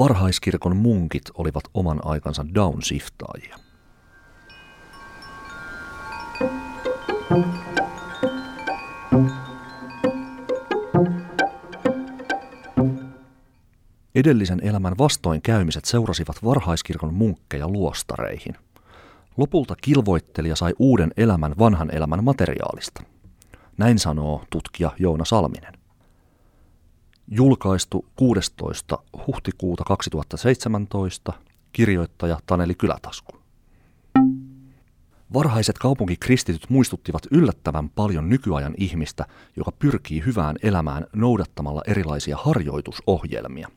Varhaiskirkon munkit olivat oman aikansa downshiftaajia. Edellisen elämän vastoinkäymiset seurasivat varhaiskirkon munkkeja luostareihin. Lopulta kilvoittelija sai uuden elämän vanhan elämän materiaalista. Näin sanoo tutkija Joona Salminen. Julkaistu 16. huhtikuuta 2017, kirjoittaja Taneli Kylätasku. Varhaiset kaupunkikristityt muistuttivat yllättävän paljon nykyajan ihmistä, joka pyrkii hyvään elämään noudattamalla erilaisia harjoitusohjelmia.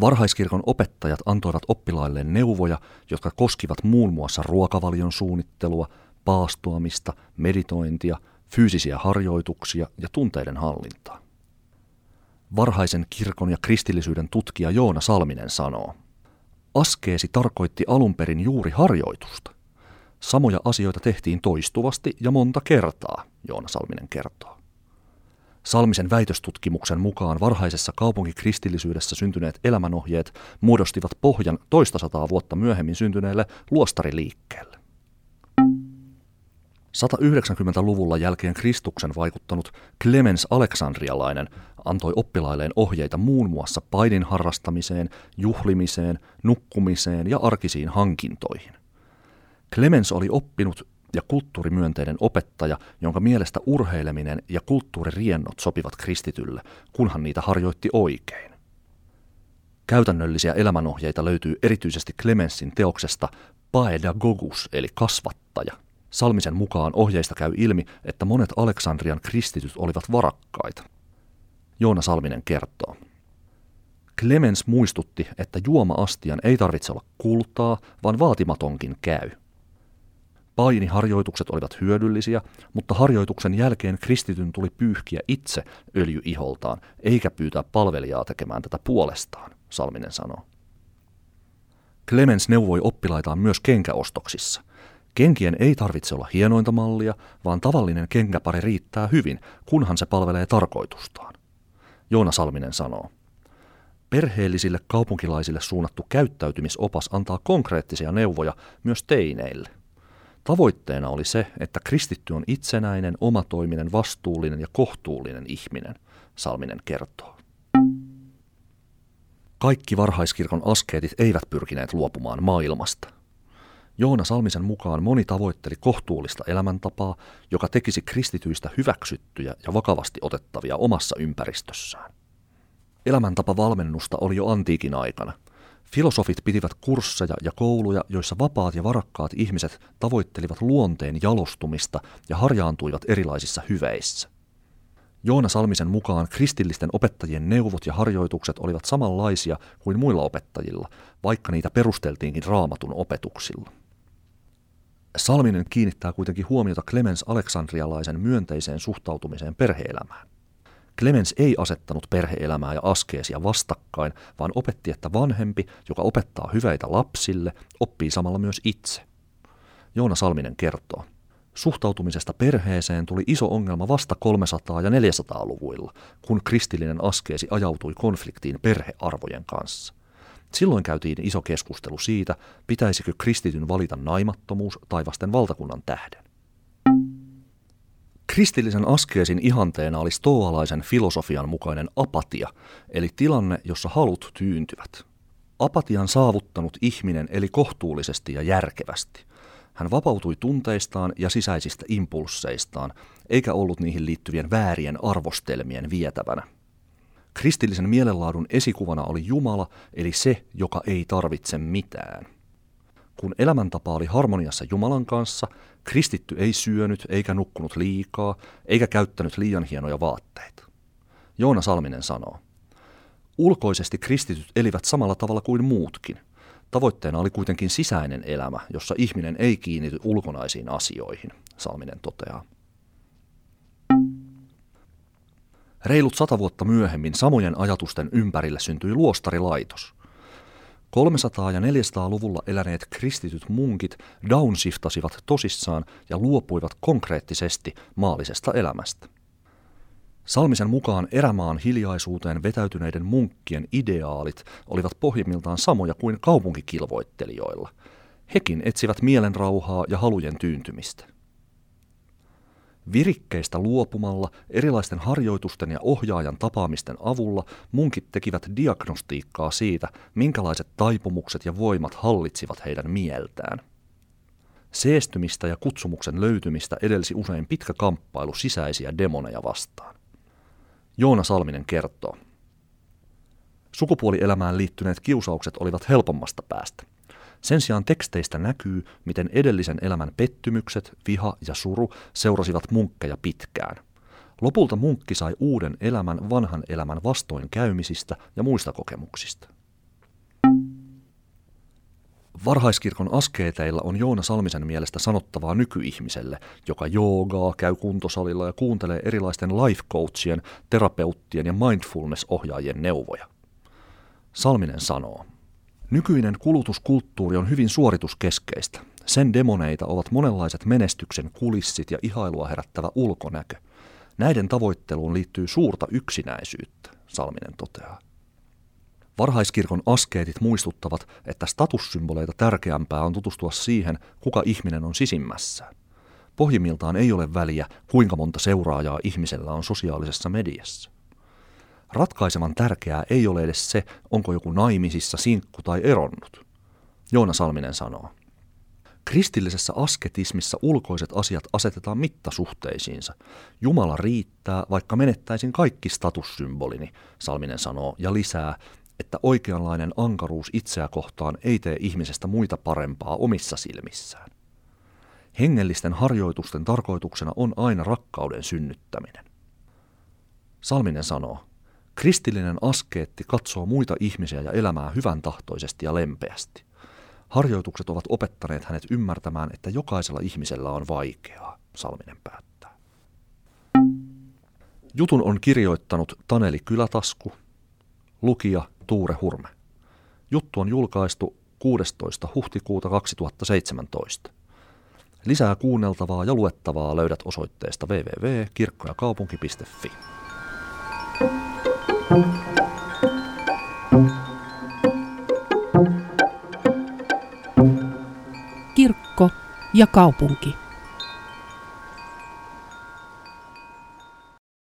Varhaiskirkon opettajat antoivat oppilailleen neuvoja, jotka koskivat muun muassa ruokavalion suunnittelua, paastoamista, meditointia, fyysisiä harjoituksia ja tunteiden hallintaa. Varhaisen kirkon ja kristillisyyden tutkija Joona Salminen sanoo, Askeesi tarkoitti alun perin juuri harjoitusta. Samoja asioita tehtiin toistuvasti ja monta kertaa, Joona Salminen kertoo. Salmisen väitöstutkimuksen mukaan varhaisessa kaupunkikristillisyydessä syntyneet elämänohjeet muodostivat pohjan toista sataa vuotta myöhemmin syntyneelle luostariliikkeelle. 190-luvulla jälkeen Kristuksen vaikuttanut Clemens Aleksandrialainen antoi oppilailleen ohjeita muun muassa painin harrastamiseen, juhlimiseen, nukkumiseen ja arkisiin hankintoihin. Clemens oli oppinut ja kulttuurimyönteinen opettaja, jonka mielestä urheileminen ja kulttuuririennot sopivat kristitylle, kunhan niitä harjoitti oikein. Käytännöllisiä elämänohjeita löytyy erityisesti Clemensin teoksesta Paedagogus eli kasvattaja. Salmisen mukaan ohjeista käy ilmi, että monet Aleksandrian kristityt olivat varakkaita. Joona Salminen kertoo. Clemens muistutti, että juoma-astian ei tarvitse olla kultaa, vaan vaatimatonkin käy – Painiharjoitukset olivat hyödyllisiä, mutta harjoituksen jälkeen kristityn tuli pyyhkiä itse öljyiholtaan, eikä pyytää palvelijaa tekemään tätä puolestaan, Salminen sanoo. Clemens neuvoi oppilaitaan myös kenkäostoksissa. Kenkien ei tarvitse olla hienointa mallia, vaan tavallinen kenkäpari riittää hyvin, kunhan se palvelee tarkoitustaan. Joona Salminen sanoo. Perheellisille kaupunkilaisille suunnattu käyttäytymisopas antaa konkreettisia neuvoja myös teineille. Tavoitteena oli se, että kristitty on itsenäinen, omatoiminen, vastuullinen ja kohtuullinen ihminen, Salminen kertoo. Kaikki varhaiskirkon askeetit eivät pyrkineet luopumaan maailmasta. Joona Salmisen mukaan moni tavoitteli kohtuullista elämäntapaa, joka tekisi kristityistä hyväksyttyjä ja vakavasti otettavia omassa ympäristössään. Elämäntapa valmennusta oli jo antiikin aikana – Filosofit pitivät kursseja ja kouluja, joissa vapaat ja varakkaat ihmiset tavoittelivat luonteen jalostumista ja harjaantuivat erilaisissa hyveissä. Joona Salmisen mukaan kristillisten opettajien neuvot ja harjoitukset olivat samanlaisia kuin muilla opettajilla, vaikka niitä perusteltiinkin raamatun opetuksilla. Salminen kiinnittää kuitenkin huomiota Clemens Aleksandrialaisen myönteiseen suhtautumiseen perheelämään. Clemens ei asettanut perheelämää ja askeesia vastakkain, vaan opetti, että vanhempi, joka opettaa hyveitä lapsille, oppii samalla myös itse. Joona Salminen kertoo. Suhtautumisesta perheeseen tuli iso ongelma vasta 300- ja 400-luvuilla, kun kristillinen askeesi ajautui konfliktiin perhearvojen kanssa. Silloin käytiin iso keskustelu siitä, pitäisikö kristityn valita naimattomuus tai vasten valtakunnan tähden. Kristillisen askeesin ihanteena oli stoalaisen filosofian mukainen apatia, eli tilanne, jossa halut tyyntyvät. Apatian saavuttanut ihminen eli kohtuullisesti ja järkevästi. Hän vapautui tunteistaan ja sisäisistä impulseistaan, eikä ollut niihin liittyvien väärien arvostelmien vietävänä. Kristillisen mielenlaadun esikuvana oli Jumala, eli se, joka ei tarvitse mitään. Kun elämäntapa oli harmoniassa Jumalan kanssa, kristitty ei syönyt eikä nukkunut liikaa, eikä käyttänyt liian hienoja vaatteita. Joona Salminen sanoo, Ulkoisesti kristityt elivät samalla tavalla kuin muutkin. Tavoitteena oli kuitenkin sisäinen elämä, jossa ihminen ei kiinnity ulkonaisiin asioihin, Salminen toteaa. Reilut sata vuotta myöhemmin samojen ajatusten ympärille syntyi luostarilaitos – 300- ja 400-luvulla eläneet kristityt munkit downshiftasivat tosissaan ja luopuivat konkreettisesti maallisesta elämästä. Salmisen mukaan erämaan hiljaisuuteen vetäytyneiden munkkien ideaalit olivat pohjimmiltaan samoja kuin kaupunkikilvoittelijoilla. Hekin etsivät mielenrauhaa ja halujen tyyntymistä. Virikkeistä luopumalla, erilaisten harjoitusten ja ohjaajan tapaamisten avulla munkit tekivät diagnostiikkaa siitä, minkälaiset taipumukset ja voimat hallitsivat heidän mieltään. Seestymistä ja kutsumuksen löytymistä edelsi usein pitkä kamppailu sisäisiä demoneja vastaan. Joona Salminen kertoo. Sukupuolielämään liittyneet kiusaukset olivat helpommasta päästä. Sen sijaan teksteistä näkyy, miten edellisen elämän pettymykset, viha ja suru seurasivat munkkeja pitkään. Lopulta munkki sai uuden elämän vanhan elämän vastoinkäymisistä ja muista kokemuksista. Varhaiskirkon askeeteilla on Joona Salmisen mielestä sanottavaa nykyihmiselle, joka joogaa, käy kuntosalilla ja kuuntelee erilaisten life coachien, terapeuttien ja mindfulness-ohjaajien neuvoja. Salminen sanoo, Nykyinen kulutuskulttuuri on hyvin suorituskeskeistä. Sen demoneita ovat monenlaiset menestyksen kulissit ja ihailua herättävä ulkonäkö. Näiden tavoitteluun liittyy suurta yksinäisyyttä, Salminen toteaa. Varhaiskirkon askeetit muistuttavat, että statussymboleita tärkeämpää on tutustua siihen, kuka ihminen on sisimmässään. Pohjimmiltaan ei ole väliä, kuinka monta seuraajaa ihmisellä on sosiaalisessa mediassa. Ratkaisevan tärkeää ei ole edes se, onko joku naimisissa, sinkku tai eronnut. Joona Salminen sanoo. Kristillisessä asketismissa ulkoiset asiat asetetaan mittasuhteisiinsa. Jumala riittää, vaikka menettäisin kaikki statussymbolini, Salminen sanoo, ja lisää, että oikeanlainen ankaruus itseä kohtaan ei tee ihmisestä muita parempaa omissa silmissään. Hengellisten harjoitusten tarkoituksena on aina rakkauden synnyttäminen. Salminen sanoo, kristillinen askeetti katsoo muita ihmisiä ja elämää hyvän tahtoisesti ja lempeästi. Harjoitukset ovat opettaneet hänet ymmärtämään, että jokaisella ihmisellä on vaikeaa, Salminen päättää. Jutun on kirjoittanut Taneli Kylätasku, lukija Tuure Hurme. Juttu on julkaistu 16. huhtikuuta 2017. Lisää kuunneltavaa ja luettavaa löydät osoitteesta www.kirkkojakaupunki.fi. Kirkko ja kaupunki.